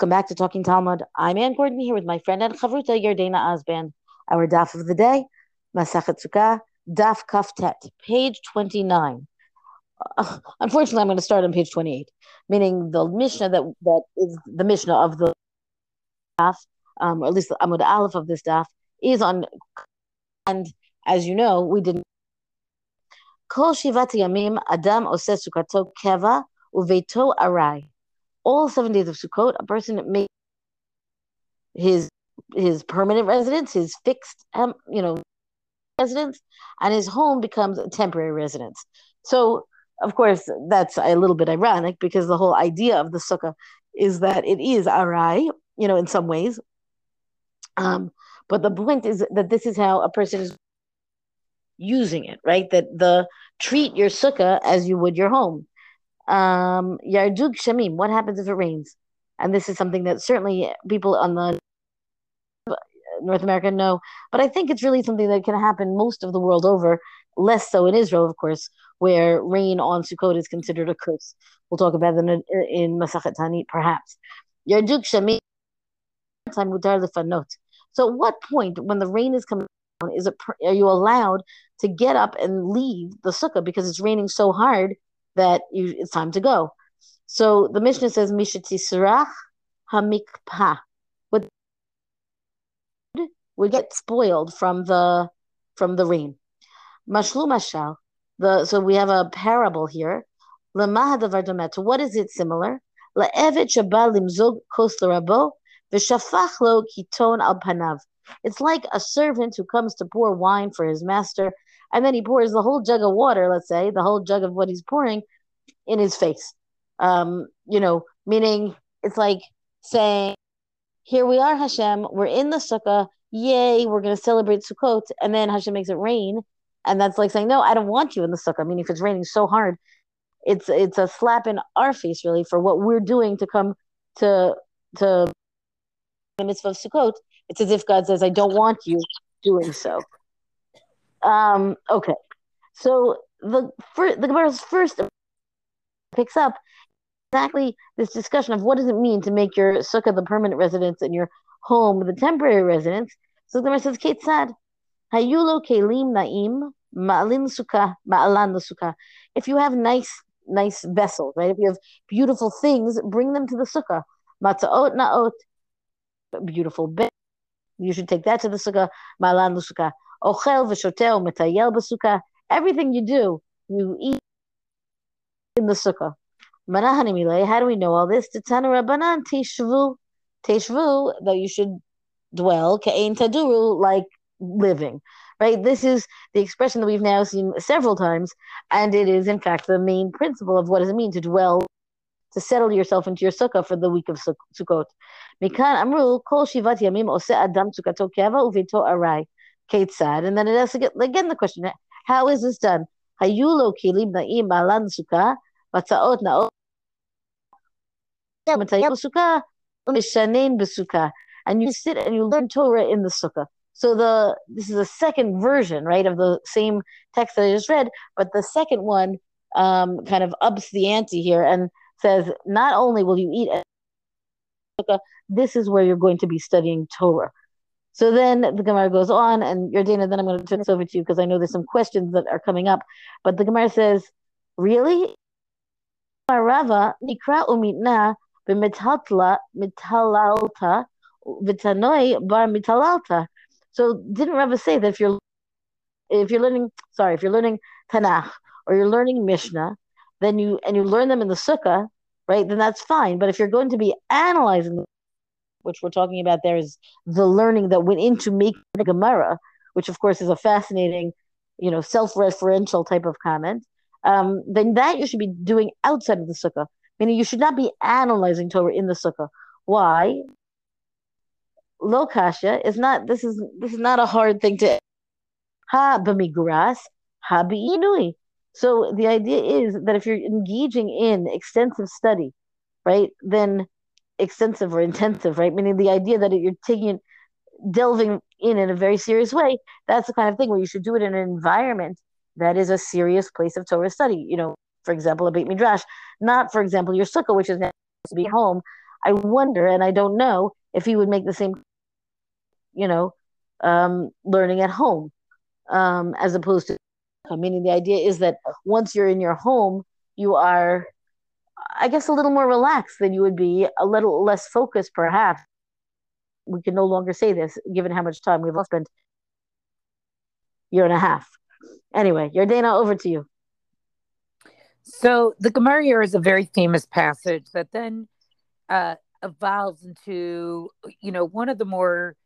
Welcome back to Talking Talmud. I'm Anne Gordon here with my friend and chavruta Yardena Osban. Our daf of the day, Masachet Sukkah, daf kaftet, page 29. Uh, unfortunately, I'm going to start on page 28, meaning the Mishnah that, that is the Mishnah of the daf, um, or at least the Amud Aleph of this daf, is on, and as you know, we didn't. Kol shivat yamim adam oses sukato keva uveito arai all seven days of Sukkot, a person makes his his permanent residence, his fixed, um, you know, residence, and his home becomes a temporary residence. So, of course, that's a little bit ironic because the whole idea of the sukkah is that it is arai, you know, in some ways. Um, but the point is that this is how a person is using it, right? That the treat your sukkah as you would your home. Um, Yardu Geshamim, what happens if it rains? And this is something that certainly people on the North America know, but I think it's really something that can happen most of the world over, less so in Israel, of course, where rain on Sukkot is considered a curse. We'll talk about that in, in Masachet Tanit, perhaps. Yardu Geshamim, so at what point when the rain is coming down, is it are you allowed to get up and leave the sukkah because it's raining so hard that you, it's time to go. So the Mishnah says, Mishatisrach hamikpa. Would would get spoiled from the from the rain. Mashlu mashal. The so we have a parable here. To what is it similar? It's like a servant who comes to pour wine for his master, and then he pours the whole jug of water, let's say, the whole jug of what he's pouring, in his face. Um, you know, meaning it's like saying, Here we are, Hashem, we're in the sukkah, yay, we're going to celebrate Sukkot, and then Hashem makes it rain. And that's like saying, No, I don't want you in the sukkah. I mean, if it's raining so hard, it's it's a slap in our face, really, for what we're doing to come to to the mitzvah of Sukkot. It's as if God says, I don't want you doing so. Um, okay. So the first, the Gemara's first picks up exactly this discussion of what does it mean to make your sukkah the permanent residence and your home the temporary residence. So the Gemara says, Kate said, Hayulo kelim naim ma'alin sukkah ma'alan sukkah. If you have nice nice vessels, right? If you have beautiful things, bring them to the sukkah. Matzaot na'ot, beautiful bed. You should take that to the sukkah. Ma'alan sukkah. Ochel v'shotel metayel b'sukkah. Everything you do, you eat in the sukkah. How do we know all this? Titana Rabbanan Teshvu. Teshvu, that you should dwell, Ka'ain Taduru, like living. Right? This is the expression that we've now seen several times, and it is, in fact, the main principle of what does it mean to dwell, to settle yourself into your sukkah for the week of Sukkot. Mikan Amru, Kol Shivat Yamim Adam Sukkato Keva Uvito Arai. Kate said. And then it asks again, again the question how is this done? Hayulo kilim na'im alan sukkah, vatzaot na'ot. Um, and you sit and you learn Torah in the sukkah. So the this is a second version, right, of the same text that I just read, but the second one um, kind of ups the ante here and says, not only will you eat, sukkah, this is where you're going to be studying Torah. So then the Gemara goes on, and your Yardena, then I'm going to turn this over to you because I know there's some questions that are coming up. But the Gemara says, really? Rava Nikra umitna b'mitatla mitalalta v'tanoi bar mitalalta. So didn't Rava say that if you're if you're learning sorry if you're learning Tanakh or you're learning Mishnah, then you and you learn them in the Sukkah, right? Then that's fine. But if you're going to be analyzing, which we're talking about, there is the learning that went into making the Gemara, which of course is a fascinating, you know, self-referential type of comment um, then that you should be doing outside of the sukkah. Meaning you should not be analyzing Torah in the sukkah. Why? Lo kasha is not. This is this is not a hard thing to ha b'migras ha b'inui. So the idea is that if you're engaging in extensive study, right, then extensive or intensive, right, meaning the idea that you're taking delving in in a very serious way, that's the kind of thing where you should do it in an environment that is a serious place of Torah study. You know, for example, a Beit Midrash, not, for example, your sukkah, which is to be home. I wonder, and I don't know if he would make the same, you know, um, learning at home um, as opposed to meaning the idea is that once you're in your home, you are, I guess, a little more relaxed than you would be, a little less focused, perhaps. We can no longer say this given how much time we've all spent year and a half. Anyway, Yardena, over to you. So the Gemara here is a very famous passage that then uh, evolves into, you know, one of the more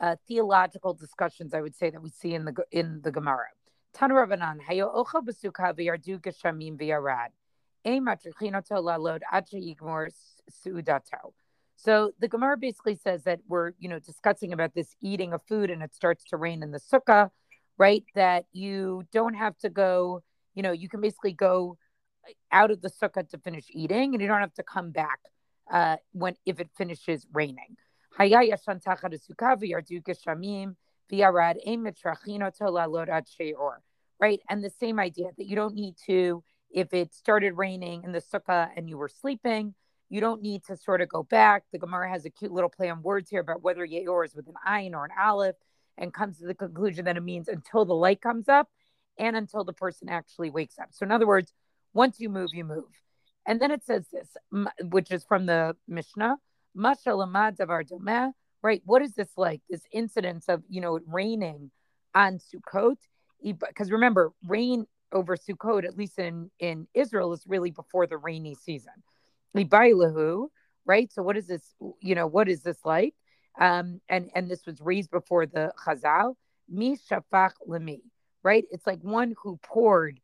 uh, theological discussions I would say that we see in the in the Gemara. Tan Rabbanan, hayo ocha v'yardu v'yarad. So the Gemara basically says that we're, you know, discussing about this eating of food and it starts to rain in the sukkah, right? That you don't have to go, you know, you can basically go out of the sukkah to finish eating and you don't have to come back uh, when if it finishes raining. Right? And the same idea that you don't need to, if it started raining in the sukkah and you were sleeping, you don't need to sort of go back. The Gemara has a cute little play on words here about whether Yaor is with an ayin or an aleph and comes to the conclusion that it means until the light comes up and until the person actually wakes up. So, in other words, once you move, you move. And then it says this, which is from the Mishnah, right? What is this like? This incidence of, you know, raining on Sukkot? Because remember, rain over Sukkot, at least in, in Israel, is really before the rainy season. Right? So what is this, you know, what is this like? Um, and, and this was raised before the Chazal. Mi shafach lemi, right? It's like one who poured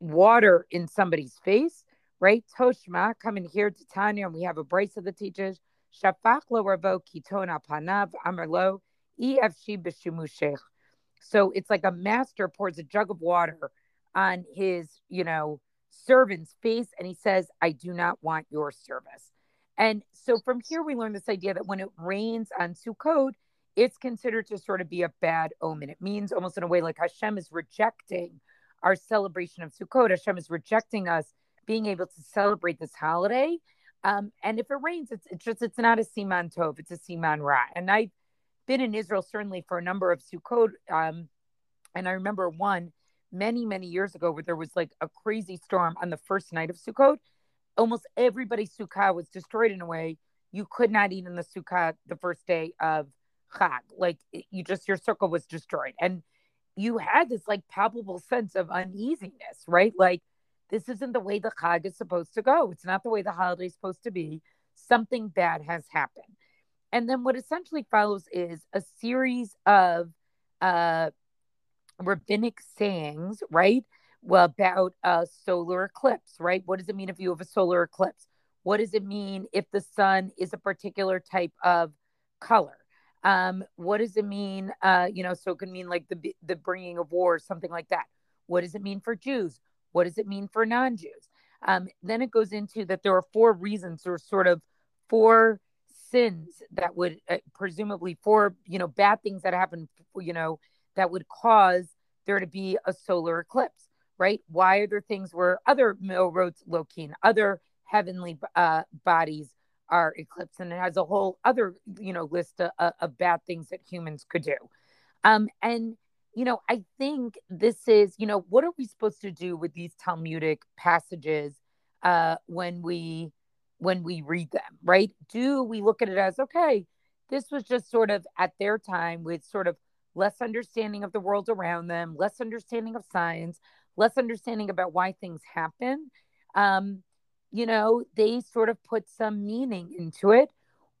water in somebody's face, right? Toshma, coming here to Tanya, and we have a brace of the teachers. Shafach lo ravo kitona panav amerlo efshi b'shumushech. So it's like a master pours a jug of water on his, you know, servant's face, and he says, "I do not want your service." And so from here, we learn this idea that when it rains on Sukkot, it's considered to sort of be a bad omen. It means almost in a way like Hashem is rejecting our celebration of Sukkot. Hashem is rejecting us being able to celebrate this holiday. Um, and if it rains, it's, it's just it's not a siman tov, it's a siman ra. And I've been in Israel certainly for a number of Sukkot. Um, and I remember one many many years ago where there was like a crazy storm on the first night of Sukkot. Almost everybody's sukkah was destroyed in a way you could not eat in the sukkah the first day of Chag. Like you just your circle was destroyed, and you had this like palpable sense of uneasiness, right? Like this isn't the way the Chag is supposed to go. It's not the way the holiday is supposed to be. Something bad has happened. And then what essentially follows is a series of uh, rabbinic sayings, right? Well, about a solar eclipse, right? What does it mean if you have a solar eclipse? What does it mean if the sun is a particular type of color? Um, what does it mean? Uh, you know, so it can mean like the the bringing of war, something like that. What does it mean for Jews? What does it mean for non-Jews? Um, then it goes into that there are four reasons or sort of four sins that would uh, presumably four you know bad things that happen you know that would cause there to be a solar eclipse right? Why are there things where other milrotes lokin other heavenly uh, bodies are eclipsed? And it has a whole other you know list of, of bad things that humans could do. Um and you know i think this is you know what are we supposed to do with these talmudic passages uh when we when we read them right? Do we look at it as okay this was just sort of at their time with sort of less understanding of the world around them less understanding of science less understanding about why things happen um you know, they sort of put some meaning into it?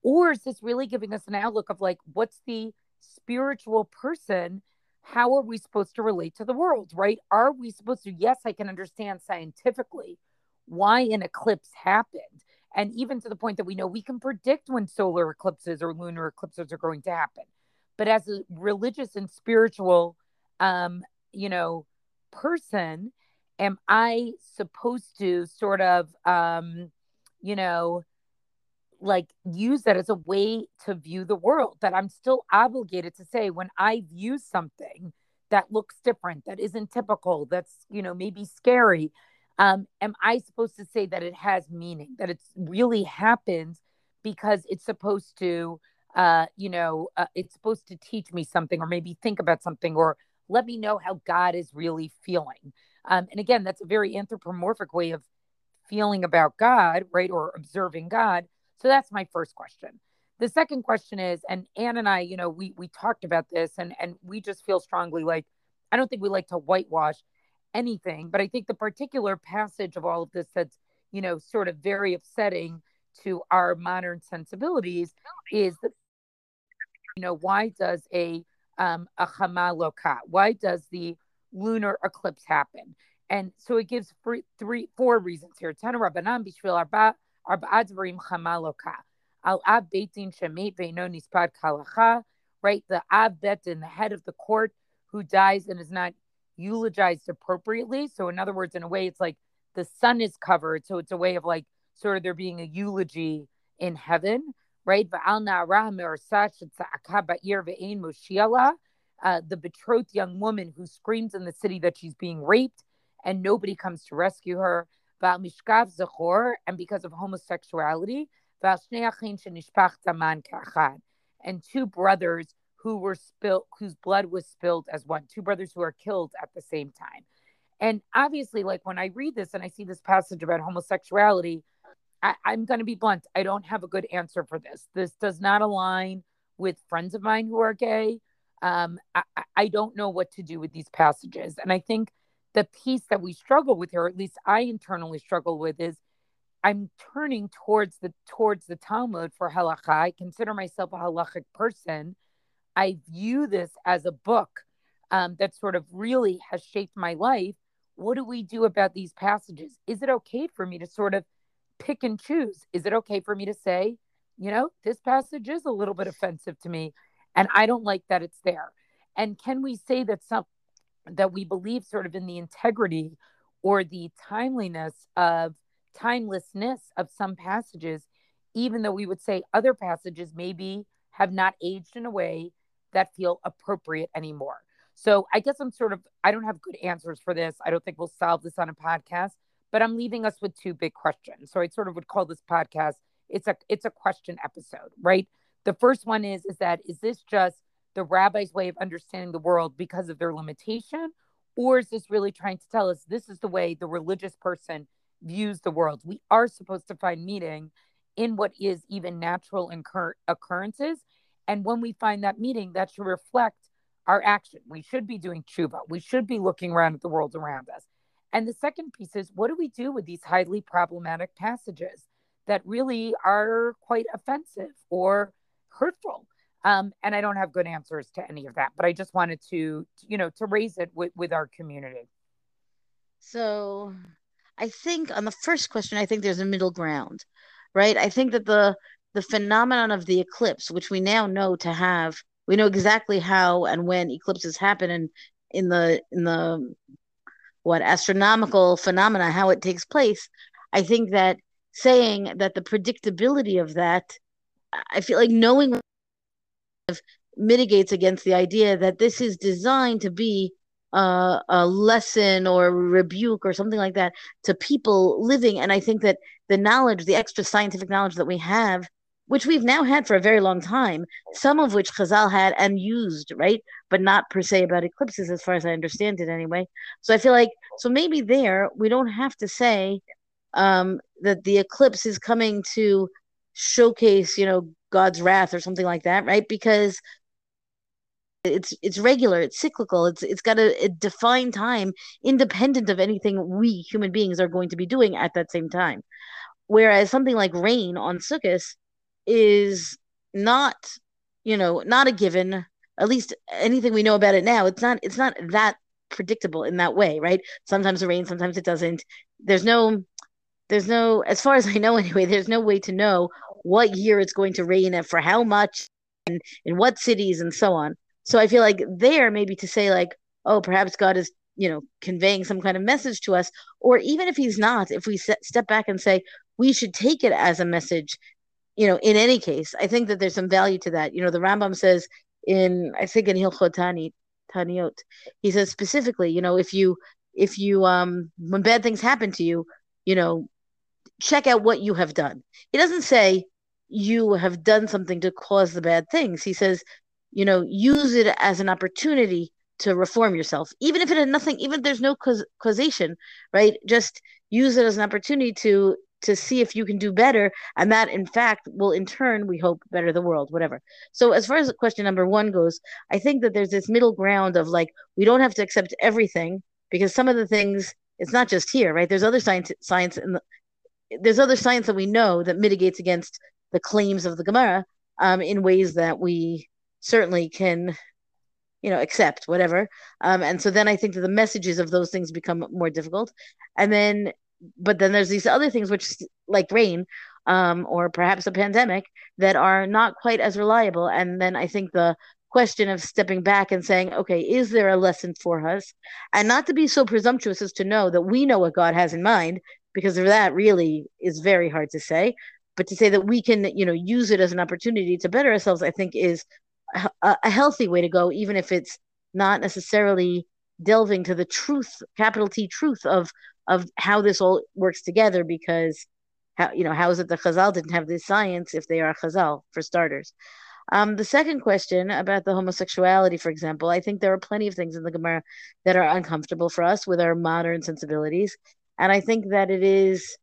Or is this really giving us an outlook of like, what's the spiritual person? How are we supposed to relate to the world, right? Are we supposed to? Yes, I can understand scientifically why an eclipse happened. And even to the point that we know we can predict when solar eclipses or lunar eclipses are going to happen. But as a religious and spiritual, um, you know, person, am I supposed to sort of, um, you know, like use that as a way to view the world? That I'm still obligated to say when I view something that looks different, that isn't typical, that's, you know, maybe scary. Um, am I supposed to say that it has meaning, that it really happens because it's supposed to, uh, you know, uh, it's supposed to teach me something or maybe think about something or let me know how God is really feeling. Um, and again, that's a very anthropomorphic way of feeling about God, right? Or observing God. So that's my first question. The second question is, and Anne and I, you know, we we talked about this and and we just feel strongly like I don't think we like to whitewash anything, but I think the particular passage of all of this that's, you know, sort of very upsetting to our modern sensibilities is that you know, why does a um a Hamaloka, why does the lunar eclipse happen? And so it gives three, three four reasons here. Tana Rabbanan Bishvil Arba Arba Advarim Hamaloka. Al Av Beit Din Shemit Veino Nispad Kalacha, right? The Av Beit Din, the head of the court who dies and is not eulogized appropriately. So, in other words, in a way, it's like the sun is covered. So, it's a way of like sort of there being a eulogy in heaven, right? Uh, the betrothed young woman who screams in the city that she's being raped and nobody comes to rescue her. And because of homosexuality, and two brothers who were spilled, whose blood was spilled as one, two brothers who are killed at the same time. And obviously, like when I read this and I see this passage about homosexuality, I, am going to be blunt. I don't have a good answer for this. This does not align with friends of mine who are gay. Um, I, I don't know what to do with these passages. And I think the piece that we struggle with here, or at least I internally struggle with, is I'm turning towards the towards the Talmud for halacha. I consider myself a halachic person. I view this as a book um, that sort of really has shaped my life. What do we do about these passages? Is it okay for me to sort of pick and choose? Is it okay for me to say, you know, this passage is a little bit offensive to me, and I don't like that it's there? And can we say that some that we believe sort of in the integrity or the timeliness of timelessness of some passages, even though we would say other passages maybe have not aged in a way that feel appropriate anymore. So I guess I'm sort of, I don't have good answers for this. I don't think we'll solve this on a podcast, but I'm leaving us with two big questions. So I sort of would call this podcast, it's a, it's a question episode, right? The first one is, is that, is this just the rabbi's way of understanding the world because of their limitation? Or is this really trying to tell us this is the way the religious person views the world. We are supposed to find meaning in what is even natural incur- occurrences. And when we find that meaning, that should reflect our action. We should be doing tshuva. We should be looking around at the world around us. And the second piece is what do we do with these highly problematic passages that really are quite offensive or hurtful? Um, and I don't have good answers to any of that, but I just wanted to, you know, to raise it with, with our community. So I think on the first question, I think there's a middle ground, right? I think that the the phenomenon of the eclipse, which we now know to have, we know exactly how and when eclipses happen, and in the in the what astronomical phenomena, how it takes place. I think that saying that the predictability of that, I feel like knowing mitigates against the idea that this is designed to be uh, a lesson or a rebuke or something like that to people living. And I think that the knowledge, the extra scientific knowledge that we have, which we've now had for a very long time, some of which Chazal had and used, right? But not per se about eclipses, as far as I understand it anyway. So I feel like, so maybe there we don't have to say um, that the eclipse is coming to showcase, you know, God's wrath or something like that, right? Because it's it's regular it's cyclical it's it's got a, a, defined time independent of anything we human beings are going to be doing at that same time whereas something like rain on Sukkot is not you know not a given. At least anything we know about it now it's not it's not that predictable in that way right? Sometimes it rains sometimes it doesn't. There's no there's no as far as i know anyway there's no way to know what year it's going to rain and for how much and in what cities and so on. So I feel like there maybe to say like, oh, perhaps God is you know conveying some kind of message to us, or even if He's not, if we step back and say we should take it as a message, you know, in any case, I think that there's some value to that. You know, the Rambam says in I think in Hilchot Tani Taniot, he says specifically, you know, if you if you um when bad things happen to you, you know, check out what you have done. He doesn't say you have done something to cause the bad things. He says, you know, use it as an opportunity to reform yourself, even if it had nothing, even if there's no causation, right? Just use it as an opportunity to to see if you can do better, and that in fact will in turn, we hope, better the world, whatever. So as far as question number one goes, I think that there's this middle ground of like we don't have to accept everything because some of the things it's not just here, right? There's other science science in the, there's other science that we know that mitigates against the claims of the Gemara um, in ways that we certainly can you know accept whatever um, and so then i think that the messages of those things become more difficult and then but then there's these other things which like rain um, or perhaps a pandemic that are not quite as reliable. And then i think the question of stepping back and saying okay is there a lesson for us? And not to be so presumptuous as to know that we know what god has in mind because of that really is very hard to say. But to say that we can you know use it as an opportunity to better ourselves i think is a, a healthy way to go, even if it's not necessarily delving to the truth, capital T truth of of how this all works together. Because how you know how is it the Chazal didn't have this science if they are Chazal for starters? Um, the second question about the homosexuality, for example, I think there are plenty of things in the Gemara that are uncomfortable for us with our modern sensibilities, and I think that it is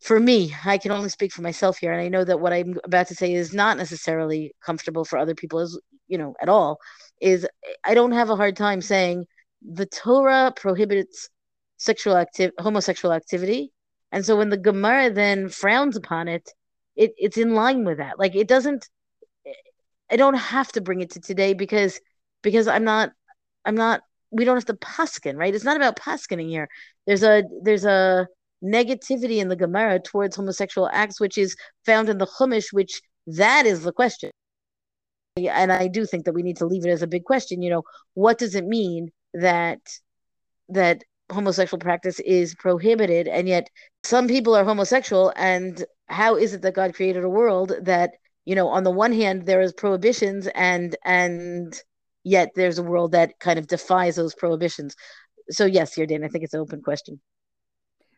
for me, I can only speak for myself here, and I know that what I'm about to say is not necessarily comfortable for other people, as you know, at all. Is I don't have a hard time saying the Torah prohibits sexual active homosexual activity, and so when the Gemara then frowns upon it, it it's in line with that. Like it doesn't. I don't have to bring it to today because because I'm not I'm not. We don't have to paskin, right? It's not about paskining here. There's a there's a negativity in the Gemara towards homosexual acts, which is found in the Chumash, which that is the question. And I do think that we need to leave it as a big question. You know, what does it mean that that homosexual practice is prohibited, and yet some people are homosexual? And how is it that God created a world that you know, on the one hand, there is prohibitions, and and yet there's a world that kind of defies those prohibitions. So yes, here dan I think it's an open question.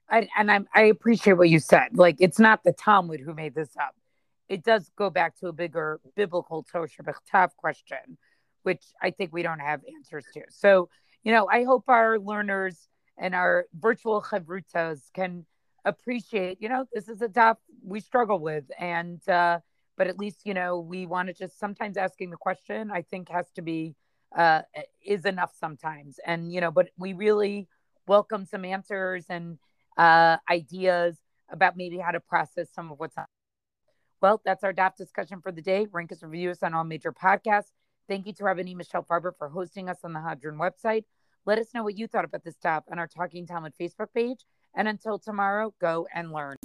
I, and I'm, I appreciate what you said. Like, it's not the Talmud who made this up. It does go back to a bigger biblical Torah Shebichtav question, which I think we don't have answers to. So, you know, I hope our learners and our virtual chavrutas can appreciate, you know, this is a tough we struggle with. And, uh, but at least, you know, we want to just sometimes asking the question, I think has to be, uh, is enough sometimes. And, you know, but we really welcome some answers and, uh, ideas about maybe how to process some of what's on. Well, that's our DAF discussion for the day. Rank us, review us on all major podcasts. Thank you to Rabbi Michelle Farber for hosting us on the Hadran website. Let us know what you thought about this DAF on our Talking Talmud Facebook page. And until tomorrow, go and learn.